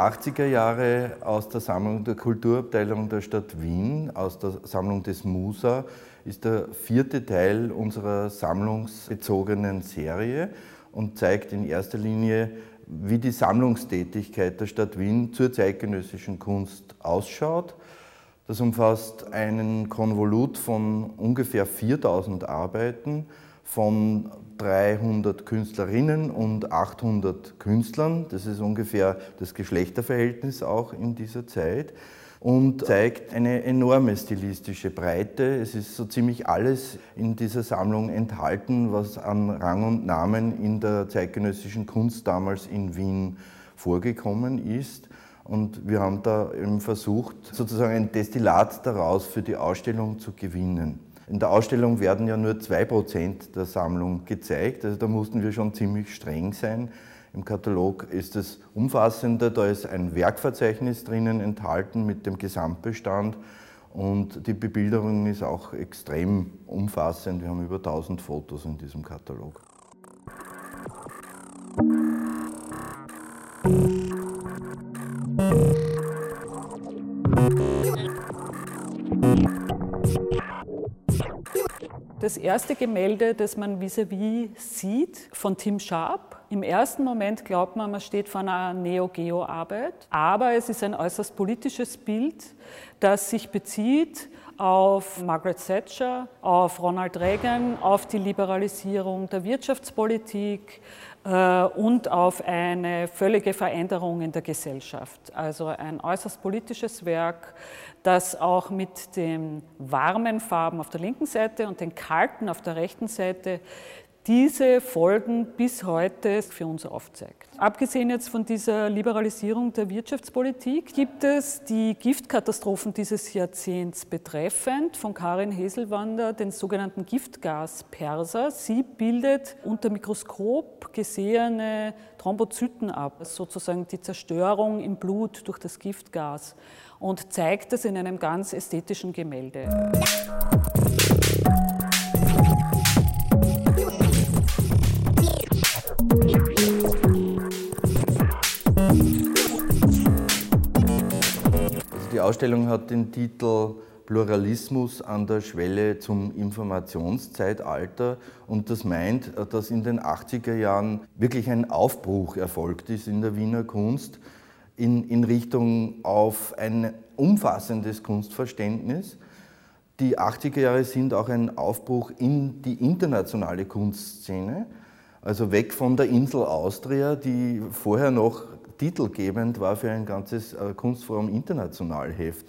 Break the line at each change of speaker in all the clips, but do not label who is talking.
80er Jahre aus der Sammlung der Kulturabteilung der Stadt Wien, aus der Sammlung des Musa, ist der vierte Teil unserer sammlungsbezogenen Serie und zeigt in erster Linie, wie die Sammlungstätigkeit der Stadt Wien zur zeitgenössischen Kunst ausschaut. Das umfasst einen Konvolut von ungefähr 4000 Arbeiten von 300 Künstlerinnen und 800 Künstlern. Das ist ungefähr das Geschlechterverhältnis auch in dieser Zeit und zeigt eine enorme stilistische Breite. Es ist so ziemlich alles in dieser Sammlung enthalten, was an Rang und Namen in der zeitgenössischen Kunst damals in Wien vorgekommen ist. Und wir haben da eben versucht, sozusagen ein Destillat daraus für die Ausstellung zu gewinnen. In der Ausstellung werden ja nur 2% der Sammlung gezeigt, also da mussten wir schon ziemlich streng sein. Im Katalog ist es umfassender, da ist ein Werkverzeichnis drinnen enthalten mit dem Gesamtbestand und die Bebilderung ist auch extrem umfassend. Wir haben über 1000 Fotos in diesem Katalog.
Das erste Gemälde, das man vis-à-vis -vis sieht, von Tim Sharp. Im ersten Moment glaubt man, man steht vor einer Neo-Geo-Arbeit, aber es ist ein äußerst politisches Bild, das sich bezieht auf Margaret Thatcher, auf Ronald Reagan, auf die Liberalisierung der Wirtschaftspolitik, und auf eine völlige Veränderung in der Gesellschaft. Also ein äußerst politisches Werk, das auch mit den warmen Farben auf der linken Seite und den kalten auf der rechten Seite diese Folgen bis heute für uns aufzeigt. Abgesehen jetzt von dieser Liberalisierung der Wirtschaftspolitik gibt es die Giftkatastrophen dieses Jahrzehnts betreffend von Karin Heselwander den sogenannten Giftgasperser. Sie bildet unter Mikroskop gesehene Thrombozyten ab, sozusagen die Zerstörung im Blut durch das Giftgas und zeigt das in einem ganz ästhetischen Gemälde.
Die Ausstellung hat den Titel Pluralismus an der Schwelle zum Informationszeitalter und das meint, dass in den 80er Jahren wirklich ein Aufbruch erfolgt ist in der Wiener Kunst in, in Richtung auf ein umfassendes Kunstverständnis. Die 80er Jahre sind auch ein Aufbruch in die internationale Kunstszene, also weg von der Insel Austria, die vorher noch titelgebend war für ein ganzes äh, Kunstforum Internationalheft.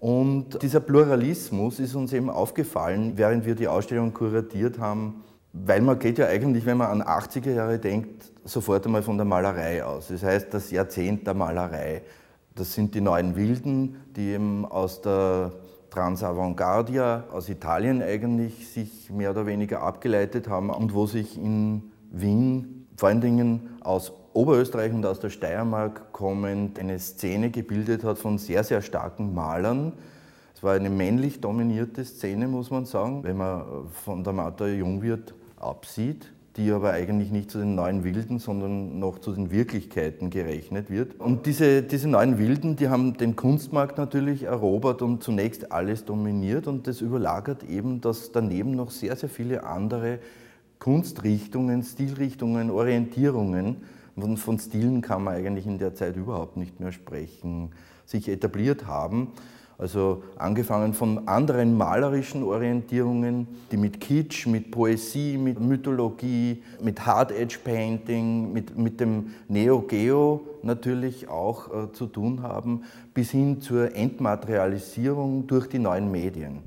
Und dieser Pluralismus ist uns eben aufgefallen, während wir die Ausstellung kuratiert haben, weil man geht ja eigentlich, wenn man an 80er Jahre denkt, sofort einmal von der Malerei aus. Das heißt, das Jahrzehnt der Malerei. Das sind die neuen Wilden, die eben aus der Transavantgardia, aus Italien eigentlich, sich mehr oder weniger abgeleitet haben und wo sich in Wien vor allen Dingen aus Oberösterreich und aus der Steiermark kommend eine Szene gebildet hat von sehr, sehr starken Malern. Es war eine männlich dominierte Szene, muss man sagen, wenn man von der Martha Jungwirth absieht, die aber eigentlich nicht zu den neuen Wilden, sondern noch zu den Wirklichkeiten gerechnet wird. Und diese, diese neuen Wilden, die haben den Kunstmarkt natürlich erobert und zunächst alles dominiert und das überlagert eben, dass daneben noch sehr, sehr viele andere Kunstrichtungen, Stilrichtungen, Orientierungen von, von Stilen kann man eigentlich in der Zeit überhaupt nicht mehr sprechen, sich etabliert haben. Also angefangen von anderen malerischen Orientierungen, die mit Kitsch, mit Poesie, mit Mythologie, mit Hard Edge Painting, mit, mit dem Neo Geo natürlich auch äh, zu tun haben, bis hin zur Entmaterialisierung durch die neuen Medien.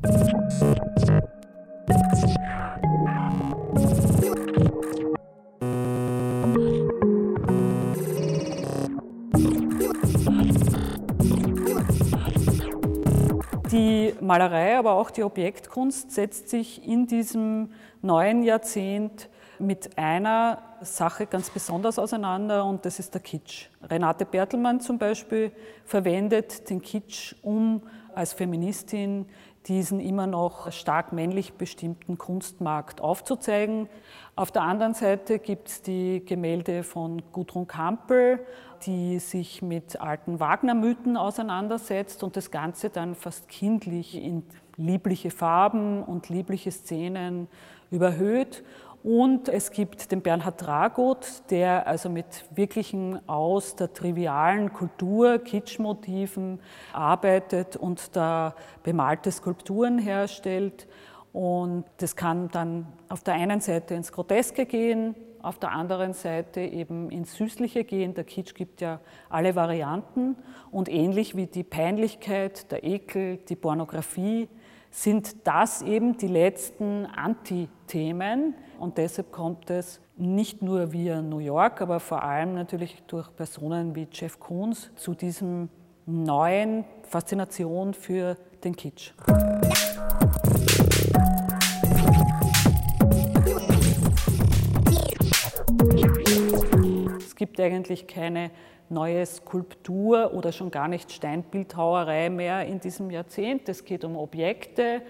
Malerei, aber auch die Objektkunst setzt sich in diesem neuen Jahrzehnt mit einer Sache ganz besonders auseinander und das ist der Kitsch. Renate Bertelmann zum Beispiel verwendet den Kitsch, um als Feministin diesen immer noch stark männlich bestimmten Kunstmarkt aufzuzeigen. Auf der anderen Seite gibt es die Gemälde von Gudrun Kampel, die sich mit alten Wagner-Mythen auseinandersetzt und das Ganze dann fast kindlich in liebliche Farben und liebliche Szenen überhöht. Und es gibt den Bernhard Dragut, der also mit wirklichen aus der trivialen Kultur, Kitschmotiven arbeitet und da bemalte Skulpturen herstellt. Und das kann dann auf der einen Seite ins Groteske gehen, auf der anderen Seite eben ins Süßliche gehen. Der Kitsch gibt ja alle Varianten und ähnlich wie die Peinlichkeit, der Ekel, die Pornografie sind das eben die letzten Anti-Themen und deshalb kommt es nicht nur via New York, aber vor allem natürlich durch Personen wie Jeff Koons zu diesem neuen Faszination für den Kitsch. Es gibt eigentlich keine neue Skulptur oder schon gar nicht Steinbildhauerei mehr in diesem Jahrzehnt. Es geht um Objekte.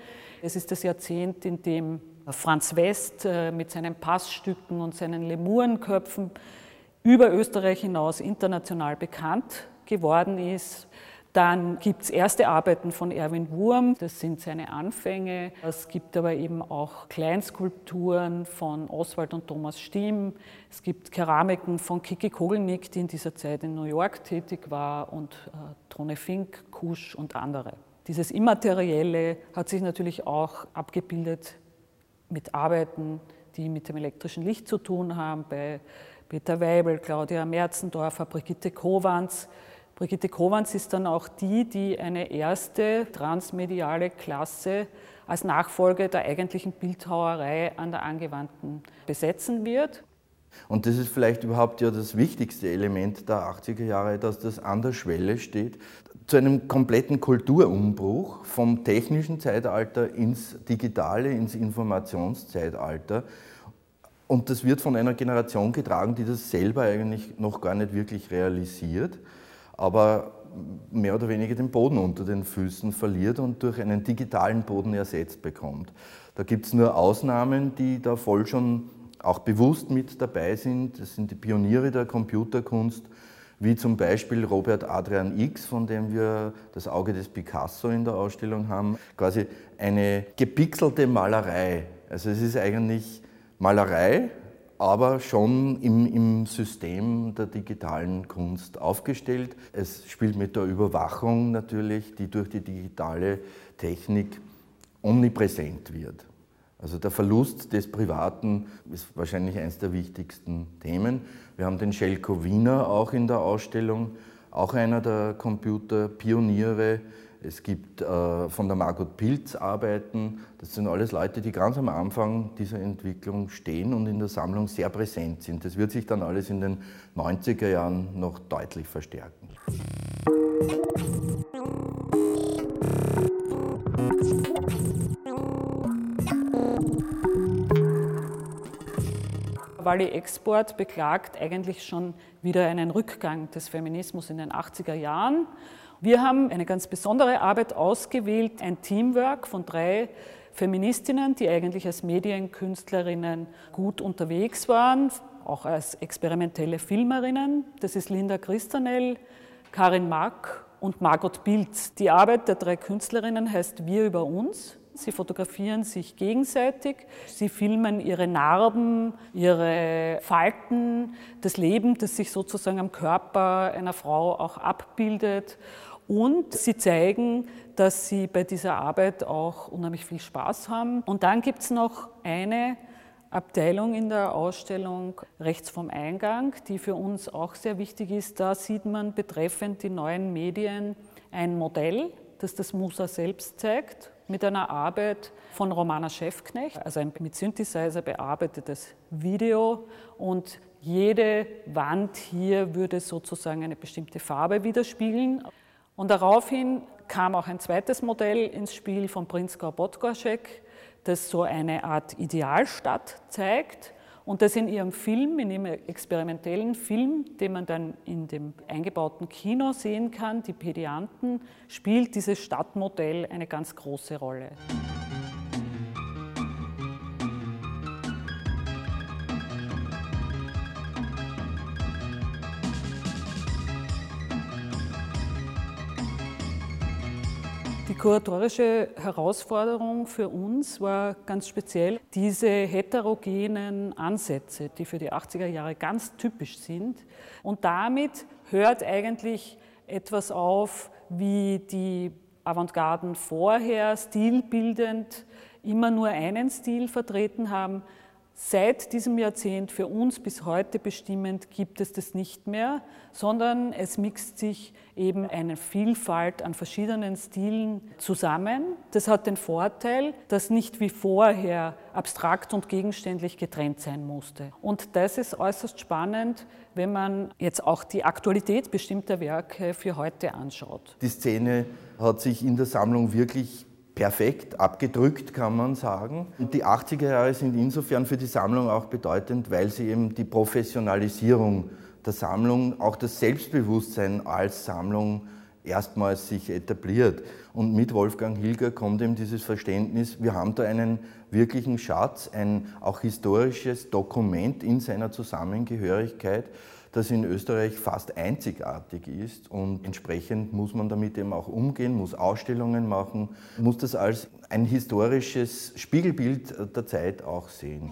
Es ist das Jahrzehnt, in dem Franz West äh, mit seinen Passstücken und seinen Lemurenköpfen über Österreich hinaus international bekannt geworden ist. Dann gibt es erste Arbeiten von Erwin Wurm, das sind seine Anfänge. Es gibt aber eben auch Kleinskulpturen von Oswald und Thomas Stimm. Es gibt Keramiken von Kiki Kogelnick, die in dieser Zeit in New York tätig war, und äh, Trone Fink, Kusch und andere. Dieses Immaterielle hat sich natürlich auch abgebildet mit Arbeiten, die mit dem elektrischen Licht zu tun haben, bei Peter Weibel, Claudia Merzendorfer, Brigitte Kowans. Brigitte Kowans ist dann auch die, die eine erste transmediale Klasse als Nachfolge der eigentlichen Bildhauerei an der Angewandten besetzen wird.
Und das ist vielleicht überhaupt ja das wichtigste Element der 80er Jahre, dass das an der Schwelle steht, zu einem kompletten Kulturumbruch vom technischen Zeitalter ins digitale, ins Informationszeitalter. Und das wird von einer Generation getragen, die das selber eigentlich noch gar nicht wirklich realisiert aber mehr oder weniger den Boden unter den Füßen verliert und durch einen digitalen Boden ersetzt bekommt. Da gibt es nur Ausnahmen, die da voll schon auch bewusst mit dabei sind. Das sind die Pioniere der Computerkunst, wie zum Beispiel Robert Adrian X, von dem wir das Auge des Picasso in der Ausstellung haben. Quasi eine gepixelte Malerei. Also es ist eigentlich Malerei, aber schon im, im, System der digitalen Kunst aufgestellt. Es spielt mit der Überwachung natürlich, die durch die digitale Technik omnipräsent wird. Also der Verlust des Privaten ist wahrscheinlich eines der wichtigsten Themen. Wir haben den Schelko Wiener auch in der Ausstellung, auch einer der Computerpioniere, es gibt äh, von der Margot Pilz Arbeiten. Das sind alles Leute, die ganz am Anfang dieser Entwicklung stehen und in der Sammlung sehr präsent sind. Das wird sich dann alles in den 90er Jahren noch deutlich verstärken.
Wally Export beklagt eigentlich schon wieder einen Rückgang des Feminismus in den 80er Jahren. Wir haben eine ganz besondere Arbeit ausgewählt, ein Teamwork von drei Feministinnen, die eigentlich als Medienkünstlerinnen gut unterwegs waren, auch als experimentelle Filmerinnen. Das ist Linda Christanel, Karin Mack und Margot Bilz. Die Arbeit der drei Künstlerinnen heißt Wir über uns. Sie fotografieren sich gegenseitig, sie filmen ihre Narben, ihre Falten, das Leben, das sich sozusagen am Körper einer Frau auch abbildet. Und sie zeigen, dass sie bei dieser Arbeit auch unheimlich viel Spaß haben. Und dann gibt es noch eine Abteilung in der Ausstellung rechts vom Eingang, die für uns auch sehr wichtig ist. Da sieht man betreffend die neuen Medien ein Modell, das das Musa selbst zeigt, mit einer Arbeit von Romana Schäfknecht, also ein mit Synthesizer bearbeitetes Video. Und jede Wand hier würde sozusagen eine bestimmte Farbe widerspiegeln. Und daraufhin kam auch ein zweites Modell ins Spiel von Prinzgau Podgorschek, das so eine Art Idealstadt zeigt. Und das in ihrem Film, in ihrem experimentellen Film, den man dann in dem eingebauten Kino sehen kann, die Pedianten, spielt dieses Stadtmodell eine ganz große Rolle. Kuratorische Herausforderung für uns war ganz speziell diese heterogenen Ansätze, die für die 80er Jahre ganz typisch sind. Und damit hört eigentlich etwas auf, wie die Avantgarden vorher stilbildend immer nur einen Stil vertreten haben, Seit diesem Jahrzehnt für uns bis heute bestimmend gibt es das nicht mehr, sondern es mixt sich eben eine Vielfalt an verschiedenen Stilen zusammen. Das hat den Vorteil, dass nicht wie vorher abstrakt und gegenständlich getrennt sein musste. Und das ist äußerst spannend, wenn man jetzt auch die Aktualität bestimmter Werke für heute anschaut.
Die Szene hat sich in der Sammlung wirklich perfekt abgedrückt, kann man sagen. Und die 80er Jahre sind insofern für die Sammlung auch bedeutend, weil sie eben die Professionalisierung der Sammlung, auch das Selbstbewusstsein als Sammlung erstmals sich etabliert. Und mit Wolfgang Hilger kommt eben dieses Verständnis, wir haben da einen wirklichen Schatz, ein auch historisches Dokument in seiner Zusammengehörigkeit, das in Österreich fast einzigartig ist und entsprechend muss man damit eben auch umgehen, muss Ausstellungen machen, muss das als ein historisches Spiegelbild der Zeit auch sehen.